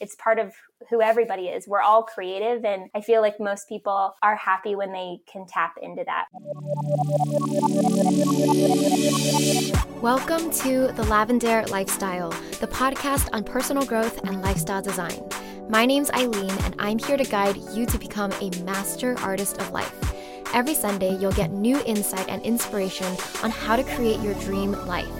it's part of who everybody is. We're all creative, and I feel like most people are happy when they can tap into that. Welcome to The Lavendaire Lifestyle, the podcast on personal growth and lifestyle design. My name's Aileen, and I'm here to guide you to become a master artist of life. Every Sunday, you'll get new insight and inspiration on how to create your dream life.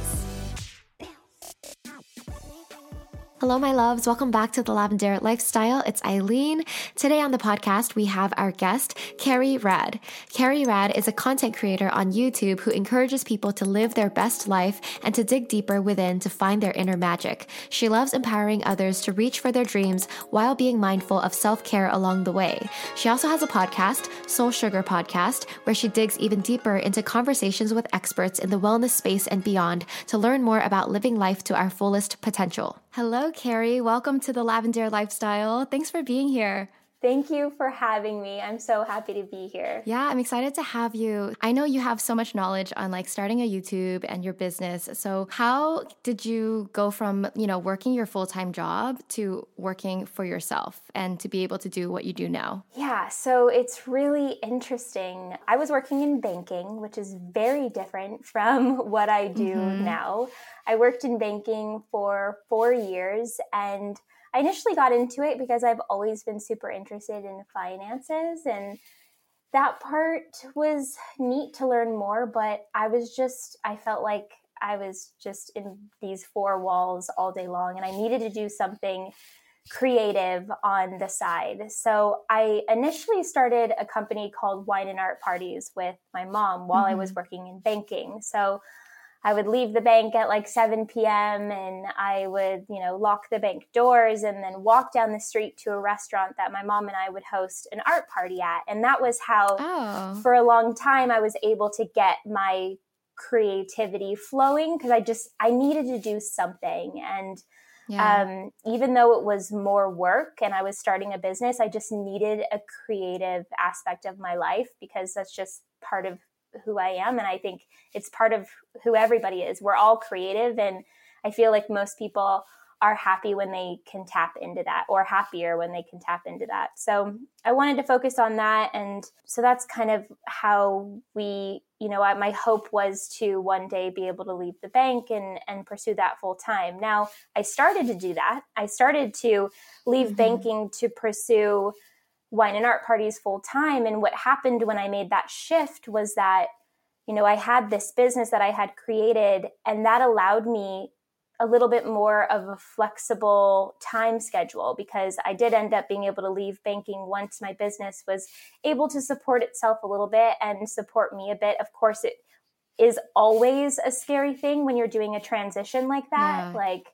Hello, my loves. Welcome back to the Lavendaire Lifestyle. It's Aileen. Today on the podcast, we have our guest, Carrie Rad. Carrie Rad is a content creator on YouTube who encourages people to live their best life and to dig deeper within to find their inner magic. She loves empowering others to reach for their dreams while being mindful of self care along the way. She also has a podcast, Soul Sugar Podcast, where she digs even deeper into conversations with experts in the wellness space and beyond to learn more about living life to our fullest potential. Hello, Carrie. Welcome to the Lavendaire Lifestyle. Thanks for being here. Thank you for having me. I'm so happy to be here. Yeah, I'm excited to have you. I know you have so much knowledge on like starting a YouTube and your business. So, how did you go from, you know, working your full-time job to working for yourself and to be able to do what you do now? Yeah, so it's really interesting. I was working in banking, which is very different from what I do mm-hmm. now. I worked in banking for four years and I initially got into it because I've always been super interested in finances and that part was neat to learn more, but I was just, I felt like I was just in these four walls all day long and I needed to do something creative on the side. So I initially started a company called Wine and Art Parties with my mom while mm-hmm. I was mm-hmm. working in banking. So I would leave the bank at like 7 p.m. and I would, you know, lock the bank doors and then walk down the street to a restaurant that my mom and I would host an art party at. And that was how, oh. for a long time, I was able to get my creativity flowing because I just, I needed to do something. And yeah. um, even though it was more work and I was starting a business, I just needed a creative aspect of my life because that's just part of who I am. And I think it's part of who everybody is. We're all creative. And I feel like most people are happy when they can tap into that or happier when they can tap into that. So I wanted to focus on that. And so that's kind of how we, you know, my hope was to one day be able to leave the bank and, and pursue that full time. Now I started to do that. I started to leave mm-hmm. banking to pursue wine and art parties full time. And what happened when I made that shift was that, you know, I had this business that I had created, and that allowed me a little bit more of a flexible time schedule because I did end up being able to leave banking once my business was able to support itself a little bit and support me a bit. Of course, it is always a scary thing when you're doing a transition like that. Yeah. Like,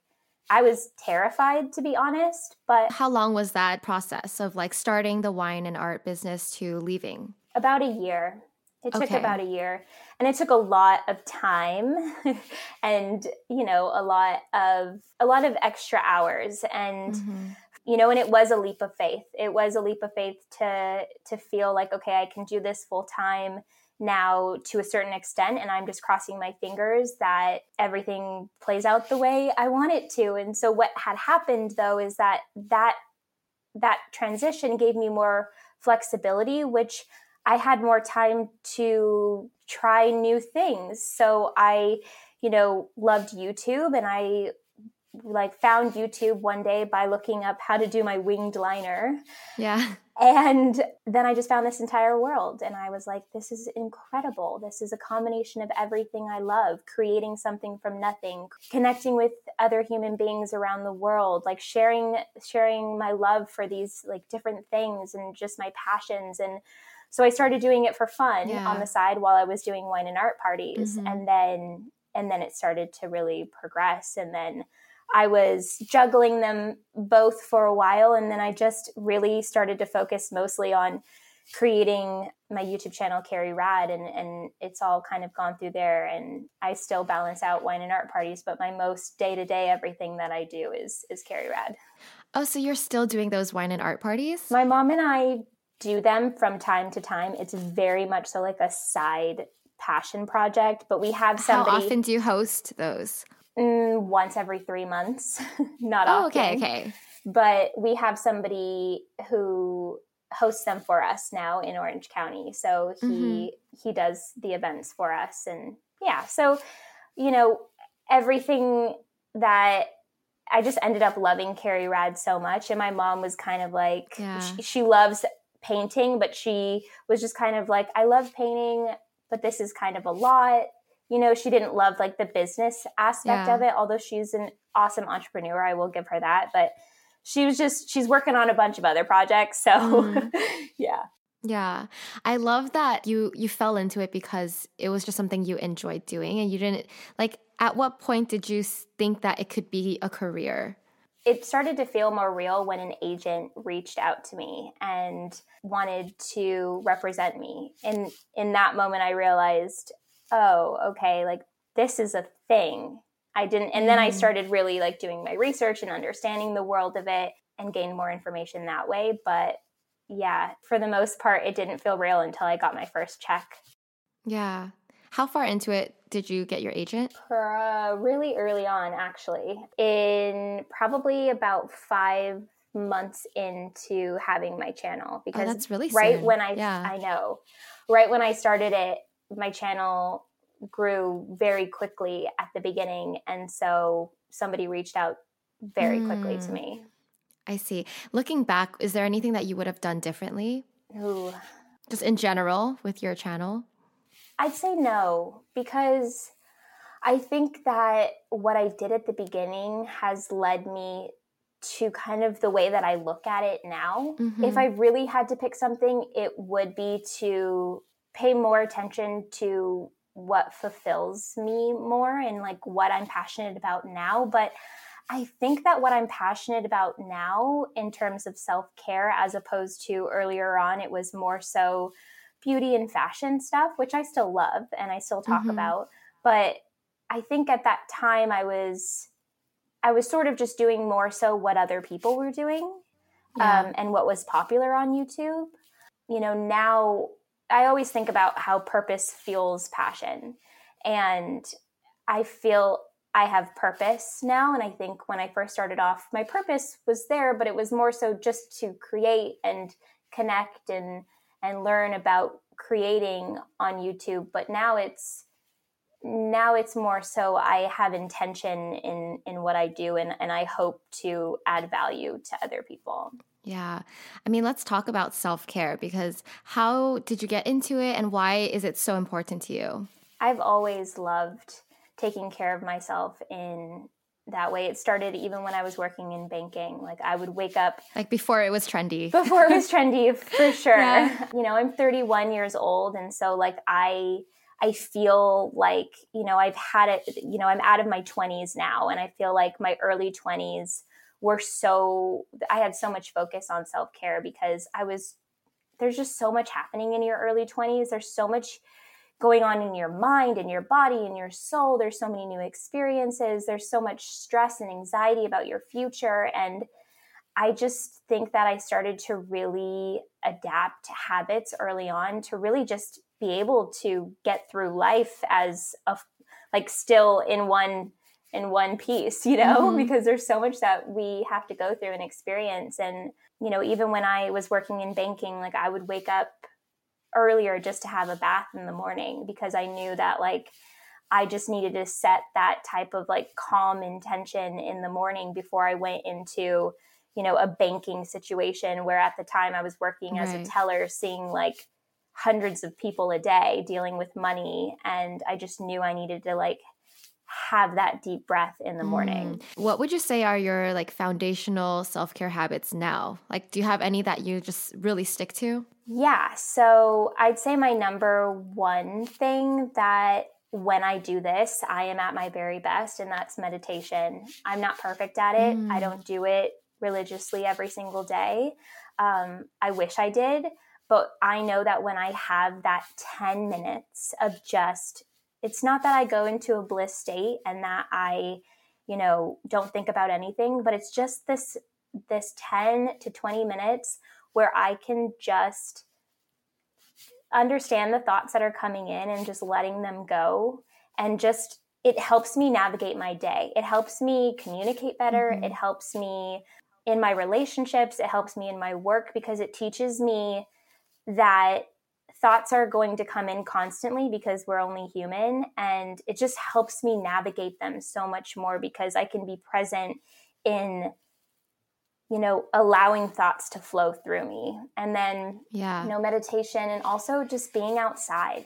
I was terrified to be honest, but how long was that process of like starting the wine and art business to leaving? About a year. It took okay. about a year. And it took a lot of time and, you know, a lot of a lot of extra hours and mm-hmm. you know, and it was a leap of faith. It was a leap of faith to to feel like okay, I can do this full time now to a certain extent and i'm just crossing my fingers that everything plays out the way i want it to and so what had happened though is that that that transition gave me more flexibility which i had more time to try new things so i you know loved youtube and i like found YouTube one day by looking up how to do my winged liner. Yeah. And then I just found this entire world and I was like this is incredible. This is a combination of everything I love, creating something from nothing, connecting with other human beings around the world, like sharing sharing my love for these like different things and just my passions and so I started doing it for fun yeah. on the side while I was doing wine and art parties mm-hmm. and then and then it started to really progress and then I was juggling them both for a while. And then I just really started to focus mostly on creating my YouTube channel, Carrie Rad, and, and it's all kind of gone through there. And I still balance out wine and art parties, but my most day to day everything that I do is is Carrie Rad. Oh, so you're still doing those wine and art parties? My mom and I do them from time to time. It's very much so like a side passion project, but we have somebody. How often do you host those? Mm, once every three months, not oh, often. Okay, okay. But we have somebody who hosts them for us now in Orange County. So he mm-hmm. he does the events for us, and yeah. So you know everything that I just ended up loving Carrie Rad so much, and my mom was kind of like yeah. she, she loves painting, but she was just kind of like, I love painting, but this is kind of a lot. You know, she didn't love like the business aspect yeah. of it, although she's an awesome entrepreneur. I will give her that. But she was just, she's working on a bunch of other projects. So, mm. yeah. Yeah. I love that you you fell into it because it was just something you enjoyed doing and you didn't like at what point did you think that it could be a career? it started to feel more real when an agent reached out to me and wanted to represent me. And in that moment, I realized, oh, okay, like this is a thing. I didn't, and then I mm. started really like doing my research and understanding the world of it and gained more information that way. But yeah, for the most part, it didn't feel real until I got my first check. Yeah. How far into it did you get your agent? Uh, really early on, actually. In probably about five months into having my channel oh, because oh, that's really right soon. when I yeah. I know right when I started it my channel grew very quickly at the beginning and so somebody reached out very mm. quickly to me. Hmm. I see. Looking back, is there anything that you would have done differently? Ooh. Just in general with your channel? I'd say no, because I think that what I did at the beginning has led me to kind of the way that I look at it now. Mm-hmm. If I really had to pick something, it would be to pay more attention to what fulfills me more and like what I'm passionate about now. But I think that what I'm passionate about now in terms of self care, as opposed to earlier on, it was more so beauty and fashion stuff, which I still love and I still talk mm-hmm. about. But I think at that time I was I was sort of just doing more so what other people were doing yeah. um, and what was popular on YouTube. You know, now I always think about how purpose fuels passion. And I feel I have purpose now. And I think when I first started off, my purpose was there, but it was more so just to create and connect and and learn about creating on YouTube. But now it's now it's more so I have intention in in what I do and, and I hope to add value to other people. Yeah. I mean, let's talk about self care because how did you get into it and why is it so important to you? I've always loved taking care of myself in that way. It started even when I was working in banking. Like I would wake up like before it was trendy. Before it was trendy, for sure. Yeah. You know, I'm 31 years old and so like I I feel like, you know, I've had it, you know, I'm out of my 20s now and I feel like my early 20s were so I had so much focus on self-care because I was there's just so much happening in your early 20s. There's so much going on in your mind and your body and your soul. There's so many new experiences. There's so much stress and anxiety about your future. And I just think that I started to really adapt habits early on to really just be able to get through life as a like still in one in one piece, you know, mm-hmm. because there's so much that we have to go through and experience and you know, even when I was working in banking, like I would wake up earlier just to have a bath in the morning because I knew that like I just needed to set that type of like calm intention in the morning before I went into, you know, a banking situation where at the time I was working right. as a teller seeing like hundreds of people a day dealing with money and I just knew I needed to like have that deep breath in the morning. Mm. What would you say are your like foundational self-care habits now? Like do you have any that you just really stick to? Yeah, so I'd say my number one thing that when I do this, I am at my very best, and that's meditation. I'm not perfect at it. Mm. I don't do it religiously every single day. Um, I wish I did, but I know that when I have that 10 minutes of just, it's not that I go into a bliss state and that I, you know, don't think about anything, but it's just this this 10 to 20 minutes where I can just understand the thoughts that are coming in and just letting them go and just it helps me navigate my day. It helps me communicate better. Mm-hmm. It helps me in my relationships. It helps me in my work because it teaches me that thoughts are going to come in constantly because we're only human. And it just helps me navigate them so much more because I can be present in you know allowing thoughts to flow through me and then yeah you know meditation and also just being outside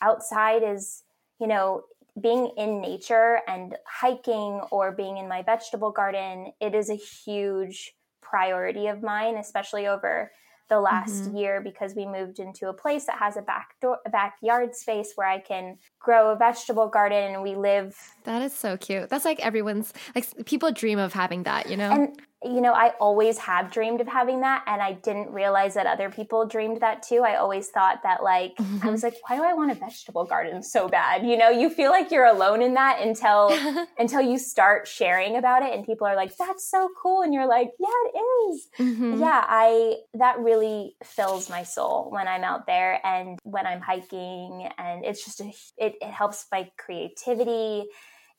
outside is you know being in nature and hiking or being in my vegetable garden it is a huge priority of mine especially over the last mm-hmm. year because we moved into a place that has a back door a backyard space where I can grow a vegetable garden and we live That is so cute. That's like everyone's like people dream of having that, you know? And you know, I always have dreamed of having that, and I didn't realize that other people dreamed that too. I always thought that, like, mm-hmm. I was like, why do I want a vegetable garden so bad? You know, you feel like you're alone in that until until you start sharing about it, and people are like, "That's so cool," and you're like, "Yeah, it is." Mm-hmm. Yeah, I that really fills my soul when I'm out there and when I'm hiking, and it's just a, it it helps my creativity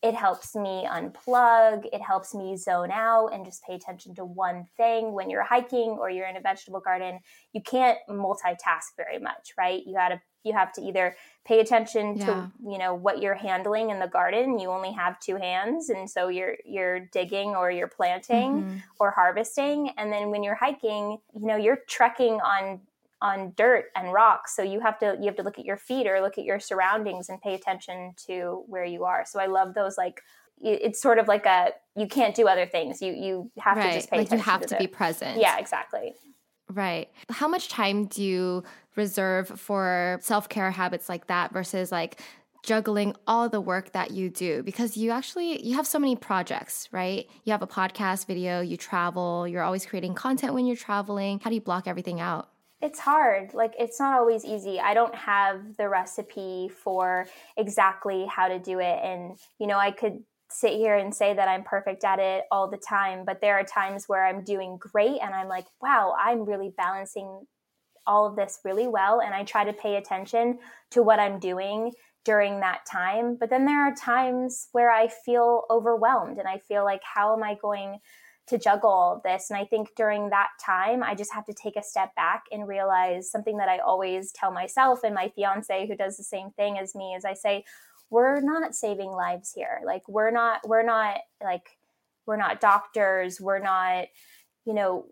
it helps me unplug. It helps me zone out and just pay attention to one thing. When you're hiking or you're in a vegetable garden, you can't multitask very much, right? You got to you have to either pay attention yeah. to you know what you're handling in the garden you only have two hands and so you're you're digging or you're planting mm-hmm. or harvesting and then when you're hiking you know you're trekking on on dirt and rocks. So you have to you have to look at your feet or look at your surroundings and pay attention to where you are. So i love those like it's sort of like a you can't do other things. You you have right. to just pay like attention you have to, to be present. Yeah exactly. Right. How much time do you reserve for self-care habits like that versus like juggling all the work that you do? Because you actually you have so many projects right? You have a podcast video you travel you're always creating content when you're traveling. How do you block everything out it's hard. Like it's not always easy. I don't have the recipe for exactly how to do it and you know, I could sit here and say that I'm perfect at it all the time, but there are times where I'm doing great and I'm like, "Wow, I'm really balancing all of this really well." And I try to pay attention to what I'm doing during that time. But then there are times where I feel overwhelmed and I feel like how am I going to juggle this. And I think during that time, I just have to take a step back and realize something that I always tell myself and my fiance, who does the same thing as me, is I say, we're not saving lives here. Like we're not, we're not like, we're not doctors. We're not, you know,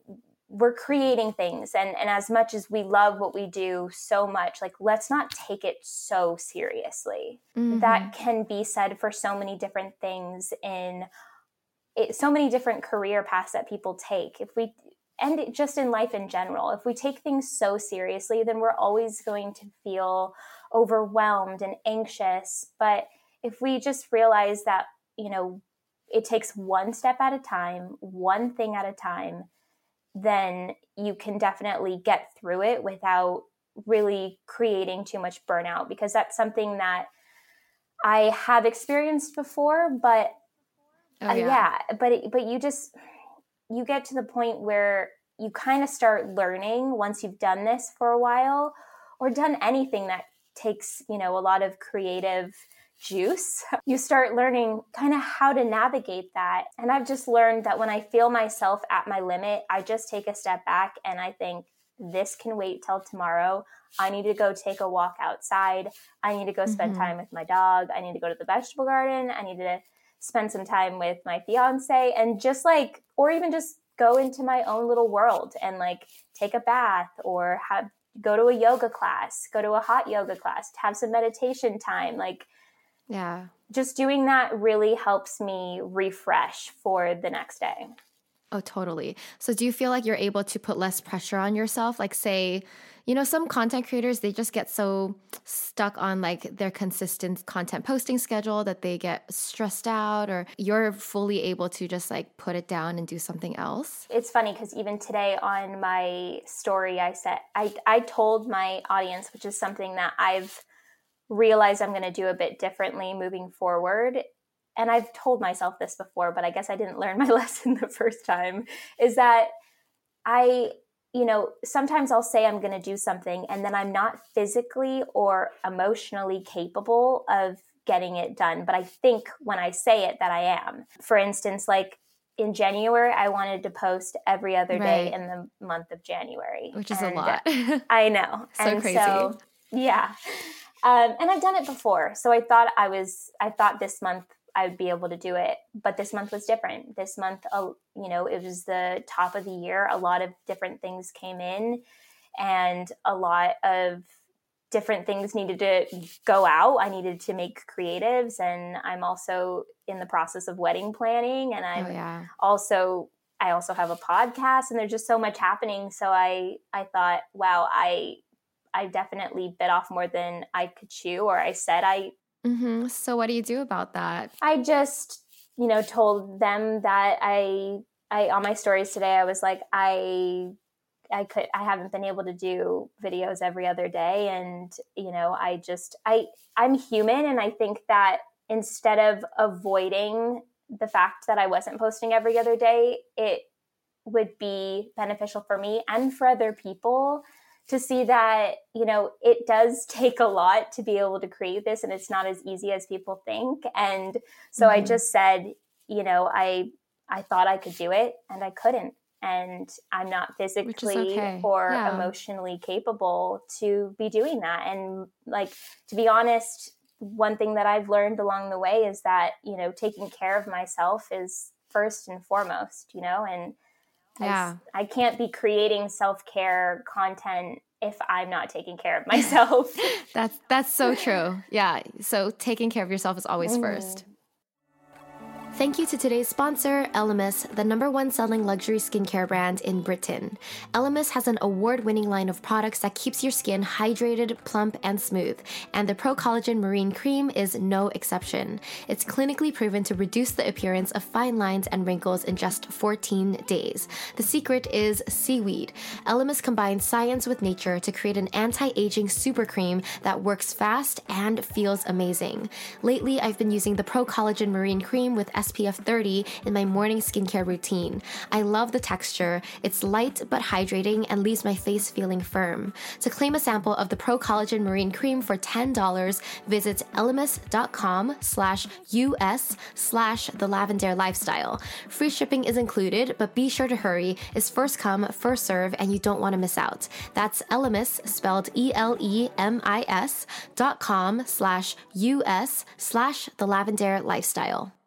we're creating things and and as much as we love what we do so much like let's not take it so seriously mm-hmm. that can be said for so many different things in it, so many different career paths that people take. If we and just in life in general, if we take things so seriously, then we're always going to feel overwhelmed and anxious. But if we just realize that, you know, it takes one step at a time, one thing at a time, then you can definitely get through it without really creating too much burnout because that's something that I have experienced before, but Oh, uh, yeah. Uh, yeah, but it, but you just you get to the point where you kind of start learning once you've done this for a while or done anything that takes, you know, a lot of creative juice. You start learning kind of how to navigate that. And I've just learned that when I feel myself at my limit, I just take a step back and I think this can wait till tomorrow. I need to go take a walk outside. I need to go spend mm-hmm. time with my dog. I need to go to the vegetable garden. I need to spend some time with my fiance and just like, or even just go into my own little world and like take a bath or have go to a yoga class, go to a hot yoga class, have some meditation time. Like, yeah, just doing that really helps me refresh for the next day. Oh, totally. So, do you feel like you're able to put less pressure on yourself? Like, say, you know, some content creators, they just get so stuck on like their consistent content posting schedule that they get stressed out, or you're fully able to just like put it down and do something else? It's funny because even today on my story, I said, I, I told my audience, which is something that I've realized I'm going to do a bit differently moving forward and I've told myself this before, but I guess I didn't learn my lesson the first time, is that I you know, sometimes I'll say I'm going to do something and then I'm not physically or emotionally capable of getting it done. But I think when I say it that I am. For instance, like in January, I wanted to post every other day in the month of January, which is and a lot. I know. so and crazy. So, yeah. Um, and I've done it before. So I thought I was, I thought this month I would be able to do it. But this month was different. This month, uh, you know, it was the top of the year. A lot of different things came in, and a lot of different things needed to go out. I needed to make creatives, and I'm also in the process of wedding planning, and I'm oh, yeah. also I also have a podcast, and there's just so much happening. So I I thought, wow, I I definitely bit off more than I could chew, or I said I Mm-hmm. So, what do you do about that? I just, you know, told them that I, I on my stories today, I was like, I, I could, I haven't been able to do videos every other day, and you know, I just, I, I'm human, and I think that instead of avoiding the fact that I wasn't posting every other day, it would be beneficial for me and for other people to see that you know it does take a lot to be able to create this and it's not as easy as people think and so mm-hmm. i just said you know i i thought i could do it and i couldn't and i'm not physically okay. or yeah. emotionally capable to be doing that and like to be honest one thing that i've learned along the way is that you know taking care of myself is first and foremost you know and yeah. I, I can't be creating self care content if I'm not taking care of myself. that's that's so true. Yeah. So taking care of yourself is always mm. first. Thank you to today's sponsor, Elemis, the number one selling luxury skincare brand in Britain. Elemis has an award winning line of products that keeps your skin hydrated, plump, and smooth, and the Pro Collagen Marine Cream is no exception. It's clinically proven to reduce the appearance of fine lines and wrinkles in just 14 days. The secret is seaweed. Elemis combines science with nature to create an anti aging super cream that works fast and feels amazing. Lately, I've been using the Pro Collagen Marine Cream with SPF 30 in my morning skincare routine. I love the texture. It's light but hydrating and leaves my face feeling firm. To claim a sample of the Pro Collagen Marine Cream for $10, visit elemis.com slash US slash the Lavendaire Lifestyle. Free shipping is included, but be sure to hurry. It's first come, first serve, and you don't want to miss out. That's Elemis, spelled E-L-E-M-I-S dot com slash US slash the Lavendaire Lifestyle.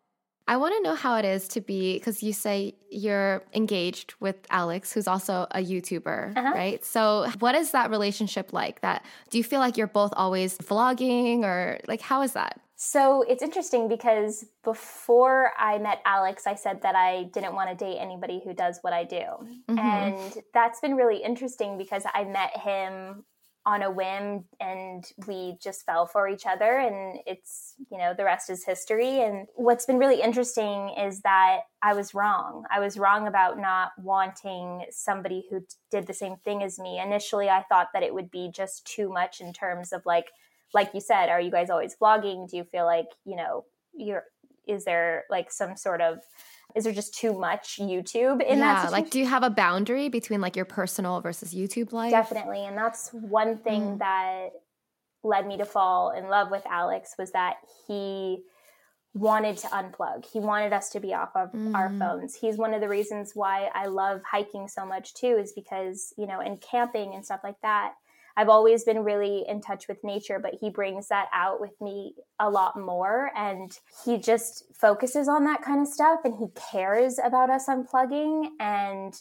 I want to know how it is to be because you say you're engaged with Alex, who's also a YouTuber, uh-huh. right? So, what is that relationship like? That do you feel like you're both always vlogging, or like how is that? So it's interesting because before I met Alex, I said that I didn't want to date anybody who does what I do. Mm-hmm. And that's been really interesting because I met him on a whim and we just fell for each other and it's you know the rest is history. And what's been really interesting is that i was wrong. I was wrong about not wanting somebody who did the same thing as me. Initially i thought that it would be just too much in terms of like like you said are you guys always vlogging? Do you feel like you know you're is there like some sort of is there just too much YouTube in yeah, that situation? Like, do you have a boundary between like your personal versus YouTube life? Definitely. And that's one thing mm. that led me to fall in love with Alex was that he wanted to unplug. He wanted us to be off of mm. our phones. He's one of the reasons why I love hiking so much too, is because, you know, and camping and stuff like that, I've always been really in touch with nature, but he brings that out with me a lot more. And he just focuses on that kind of stuff and he cares about us unplugging. And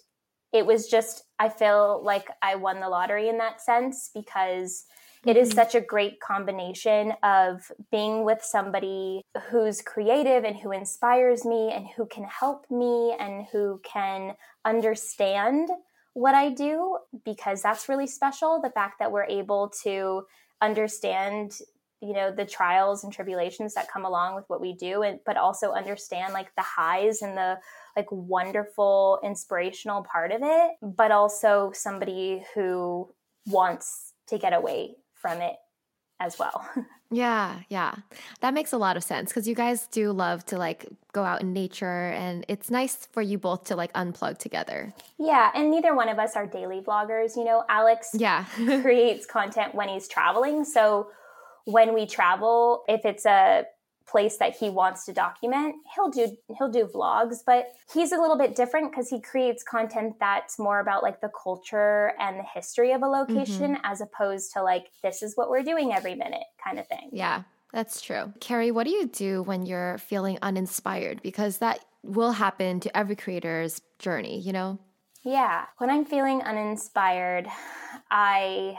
it was just, I feel like I won the lottery in that sense because it is mm-hmm. such a great combination of being with somebody who's creative and who inspires me and who can help me and who can understand what I do because that's really special. The fact that we're able to understand you know the trials and tribulations that come along with what we do and but also understand like the highs and the like wonderful inspirational part of it but also somebody who wants to get away from it as well. Yeah, yeah. That makes a lot of sense because you guys do love to like go out in nature and it's nice for you both to like unplug together. Yeah, and neither one of us are daily vloggers. You know, Alex Yeah. creates content when he's traveling. So when we travel, if it's a place that he wants to document, he'll do he'll do vlogs, but he's a little bit different cuz he creates content that's more about like the culture and the history of a location mm-hmm. as opposed to like this is what we're doing every minute kind of thing. yeah, that's true. Carrie, what do you do when you're feeling uninspired? Because that will happen to every creator's journey, you know? Yeah, when I'm feeling uninspired, I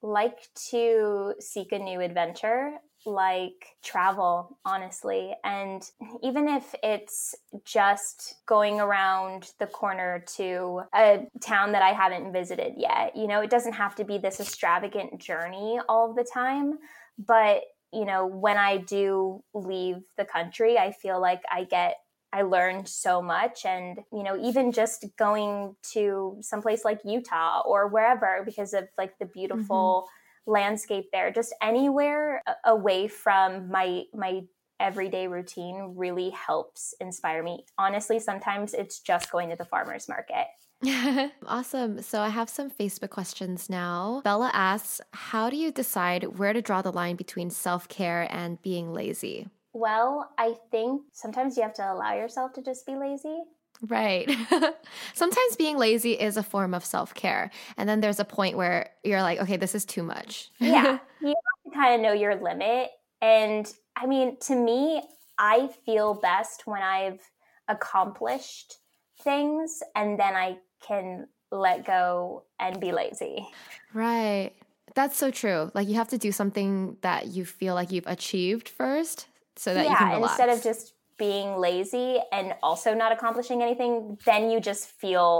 like to seek a new adventure, like travel, honestly. And even if it's just going around the corner to a town that I haven't visited yet, you know, it doesn't have to be this extravagant journey all the time. But, you know, when I do leave the country, I feel like I get I learned so much. And, you know, even just going to someplace like Utah or wherever because of like the beautiful mm-hmm. Landscape there, just anywhere away from my, my, everyday routine really helps inspire me honestly sometimes it's just going to the farmers market awesome. So I have some Facebook questions now. Bella asks, How do you decide where to draw the line between self care and being lazy? well i think sometimes you have to allow yourself to just be lazy Right. Sometimes being lazy is a form of self care. And then there's a point where you're like, okay, this is too much. yeah you have to kind of know your limit and i mean to me i feel best when i've accomplished things and then i can let go and be lazy right. That's so true. Like you have to do something that you feel like you've achieved first so that you can yeah relax. instead of just being lazy and also not accomplishing anything then you just feel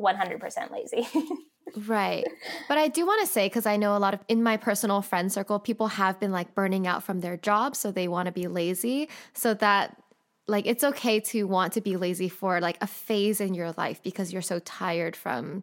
100% lazy Right. But I do want to say, because I know a lot of in my personal friend circle, people have been like burning out from their jobs. So they want to be lazy. So that, like, it's okay to want to be lazy for like a phase in your life because you're so tired from,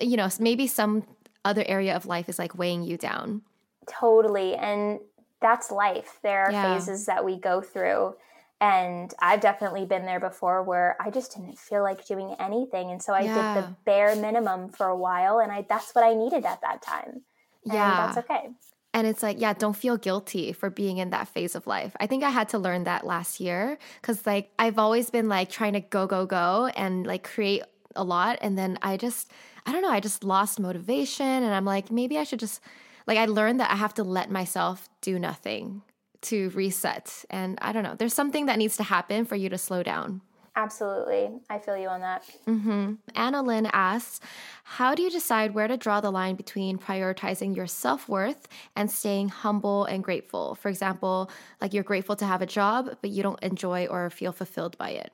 you know, maybe some other area of life is like weighing you down. Totally. And that's life. There are Yeah. phases that we go through. And I've definitely been there before where I just didn't feel like doing anything. And so I Yeah. did the bare minimum for a while. And I that's what I needed at that time. And Yeah. that's okay. And it's like, yeah, don't feel guilty for being in that phase of life. I think I had to learn that last year because, like, I've always been like trying to go, go, go and like create a lot. And then I just, I don't know, I just lost motivation. And I'm like, maybe I should just, like, I learned that I have to let myself do nothing to reset. And I don't know, there's something that needs to happen for you to slow down. Absolutely. I feel you on that. hmm Anna Lynn asks, How do you decide where to draw the line between prioritizing your self worth and staying humble and grateful? For example, like you're grateful to have a job, but you don't enjoy or feel fulfilled by it.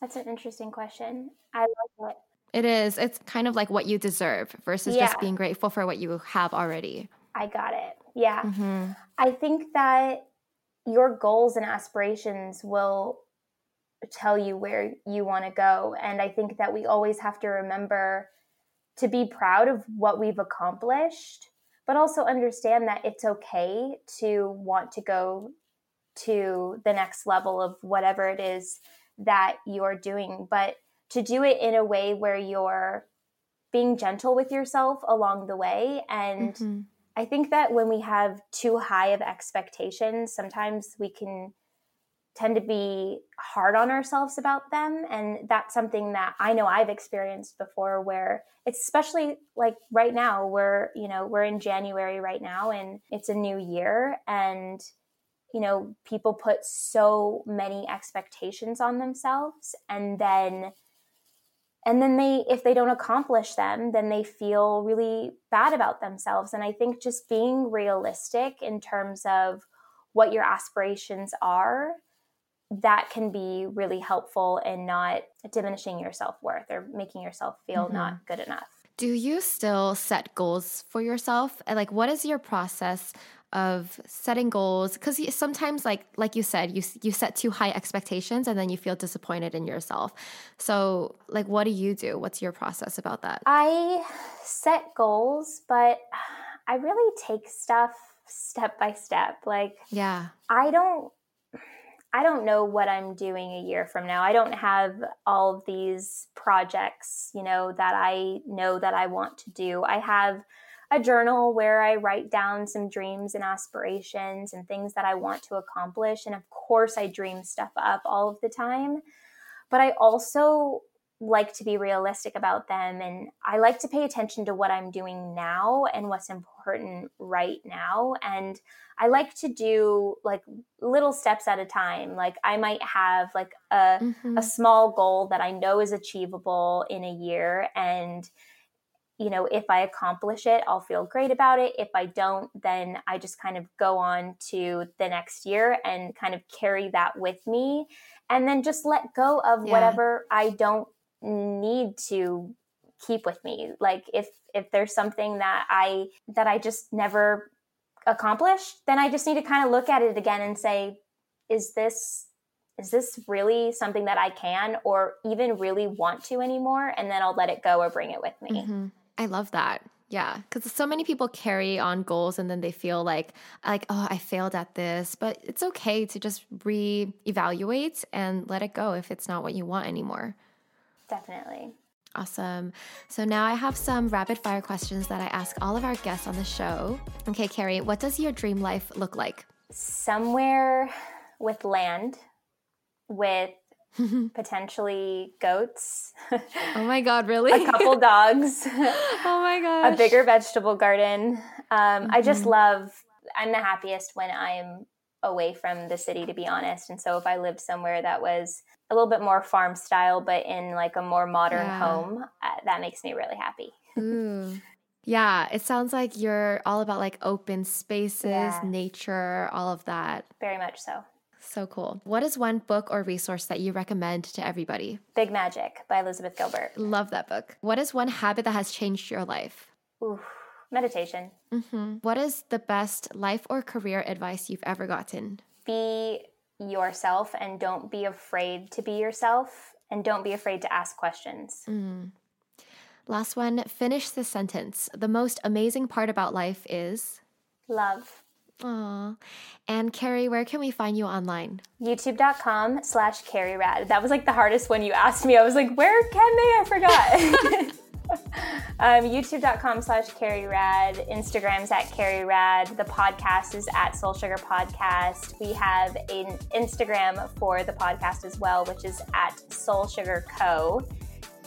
That's an interesting question. I like it. It is, it's kind of like what you deserve versus Yeah. just being grateful for what you have already. I got it. Yeah. hmm I think that your goals and aspirations will tell you where you want to go. And I think that we always have to remember to be proud of what we've accomplished, but also understand that it's okay to want to go to the next level of whatever it is that you're doing, but to do it in a way where you're being gentle with yourself along the way and Mhm. I think that when we have too high of expectations, sometimes we can tend to be hard on ourselves about them. And that's something that I know I've experienced before where it's especially like right now, we're, you know, we're in January right now and it's a new year. And, you know, people put so many expectations on themselves and then and then they if they don't accomplish them then they feel really bad about themselves. And i think just being realistic in terms of what your aspirations are that can be really helpful in not diminishing your self-worth or making yourself feel not mm-hmm. good enough. Do you still set goals for yourself? Like, what is your process of setting goals? Because sometimes, like like you said, you you set too high expectations, and then you feel disappointed in yourself. So, like, what do you do? What's your process about that? i set goals but i really take stuff step by step. Like, yeah, I don't I don't know what I'm doing a year from now. I don't have all of these projects, you know, that I know that I want to do. I have a journal where I write down some dreams and aspirations and things that I want to accomplish. And of course, I dream stuff up all of the time. But I also like to be realistic about them and I like to pay attention to what I'm doing now and what's important right now and I like to do like little steps at a time like I might have like a mm-hmm. a small goal that I know is achievable in a year and you know if I accomplish it I'll feel great about it if I don't then I just kind of go on to the next year and kind of carry that with me and then just let go of yeah. whatever I don't need to keep with me like if if there's something that i that i just never accomplished then i just need to kind of look at it again and say is this is this really something that i can or even really want to anymore and then i'll let it go or bring it with me mm-hmm. I love that yeah, because so many people carry on goals and then they feel like like oh I failed at this, but it's okay to just re-evaluate and let it go if it's not what you want anymore. Definitely. Awesome. So now I have some rapid fire questions that I ask all of our guests on the show. Okay, Carrie, what does your dream life look like? Somewhere with land, with potentially goats. oh my God, really? a couple dogs. oh my gosh. A bigger vegetable garden. Um, mm-hmm. I just mm-hmm. love, I'm the happiest when I'm away from the city, to be honest. And so if I lived somewhere that was a little bit more farm style, but in like a more modern yeah. home, uh, that makes me really happy. Ooh. Yeah, it sounds like you're all about like open spaces, yeah. nature, all of that. Very much so. So cool. What is one book or resource that you recommend to everybody? Big Magic by Elizabeth Gilbert. Love that book. What is one habit that has changed your life? Ooh, meditation. Mm-hmm. What is the best life or career advice you've ever gotten? Be yourself and don't be afraid to be yourself and don't be afraid to ask questions. Mm. Last one, finish the sentence. The most amazing part about life is love. Aw. And Carrie, where can we find you online? YouTube.com slash Carrie Rad. That was like the hardest one you asked me. I was like, where can they? I forgot. um, YouTube.com slash Carrie Rad. Instagram's at Carrie Rad. The podcast is at Soul Sugar Podcast. We have an Instagram for the podcast as well, which is at Soul Sugar Co.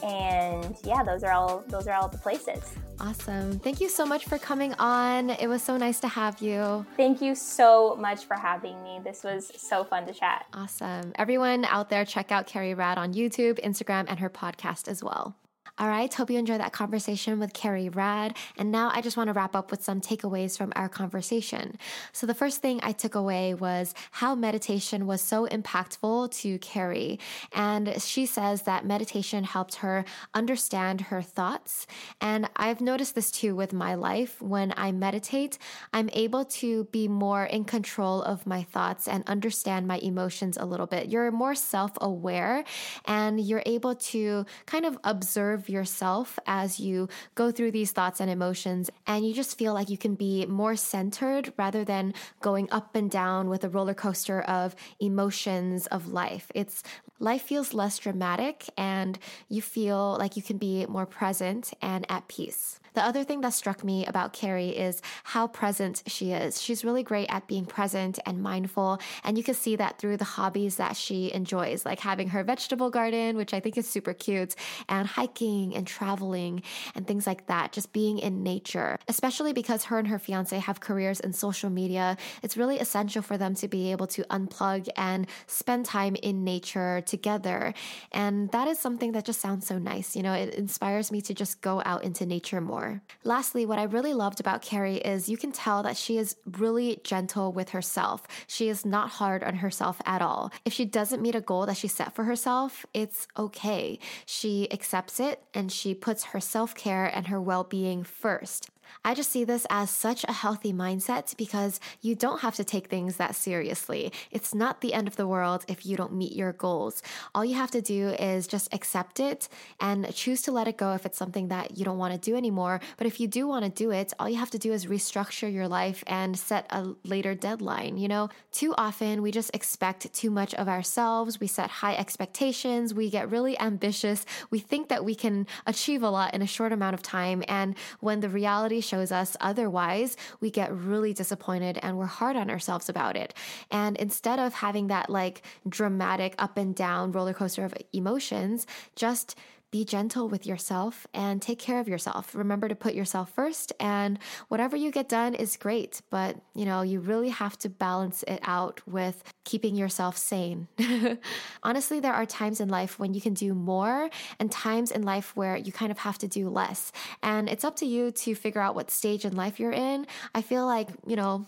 And yeah, those are all those are all the places. Awesome. Thank you so much for coming on. It was so nice to have you. Thank you so much for having me. This was so fun to chat. Awesome. Everyone out there, check out Carrie Rad on YouTube, Instagram, and her podcast as well. All right, hope you enjoyed that conversation with Carrie Rad. And now I just want to wrap up with some takeaways from our conversation. So, the first thing I took away was how meditation was so impactful to Carrie. And she says that meditation helped her understand her thoughts. And I've noticed this too with my life. When I meditate, I'm able to be more in control of my thoughts and understand my emotions a little bit. You're more self aware and you're able to kind of observe yourself as you go through these thoughts and emotions, and you just feel like you can be more centered rather than going up and down with a roller coaster of emotions of life. It's life feels less dramatic, and you feel like you can be more present and at peace. The other thing that struck me about Carrie is how present she is. She's really great at being present and mindful, and you can see that through the hobbies that she enjoys, like having her vegetable garden, which I think is super cute, and hiking and traveling and things like that, just being in nature. Especially because her and her fiance have careers in social media, it's really essential for them to be able to unplug and spend time in nature together. And that is something that just sounds so nice. You know, it inspires me to just go out into nature more. Lastly, what I really loved about Carrie is you can tell that she is really gentle with herself. She is not hard on herself at all. If she doesn't meet a goal that she set for herself, it's okay. She accepts it and she puts her self care and her well being first. I just see this as such a healthy mindset because you don't have to take things that seriously. It's not the end of the world if you don't meet your goals. All you have to do is just accept it and choose to let it go if it's something that you don't want to do anymore. But if you do want to do it, all you have to do is restructure your life and set a later deadline. You know, too often we just expect too much of ourselves. We set high expectations. We get really ambitious. We think that we can achieve a lot in a short amount of time. And when the reality shows us otherwise, we get really disappointed and we're hard on ourselves about it. And instead of having that like dramatic up and down roller coaster of emotions, just be gentle with yourself and take care of yourself. Remember to put yourself first and whatever you get done is great, but you know, you really have to balance it out with keeping yourself sane. Honestly, there are times in life when you can do more and times in life where you kind of have to do less. And it's up to you to figure out what stage in life you're in. I feel like, you know,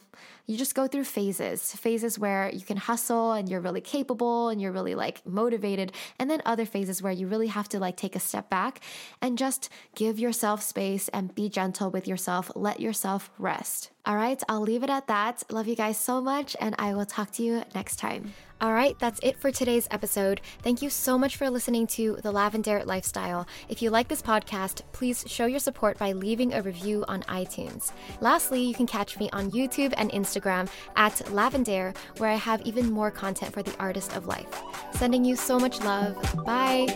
you just go through phases phases where you can hustle and you're really capable and you're really like motivated and then other phases where you really have to like take a step back and just give yourself space and be gentle with yourself. Let yourself rest all right i'll leave it at that love you guys so much and i will talk to you next time all right, that's it for today's episode. Thank you so much for listening to The Lavendaire Lifestyle. If you like this podcast, please show your support by leaving a review on iTunes. Lastly, you can catch me on YouTube and Instagram at Lavendaire, where I have even more content for the artist of life. Sending you so much love. Bye.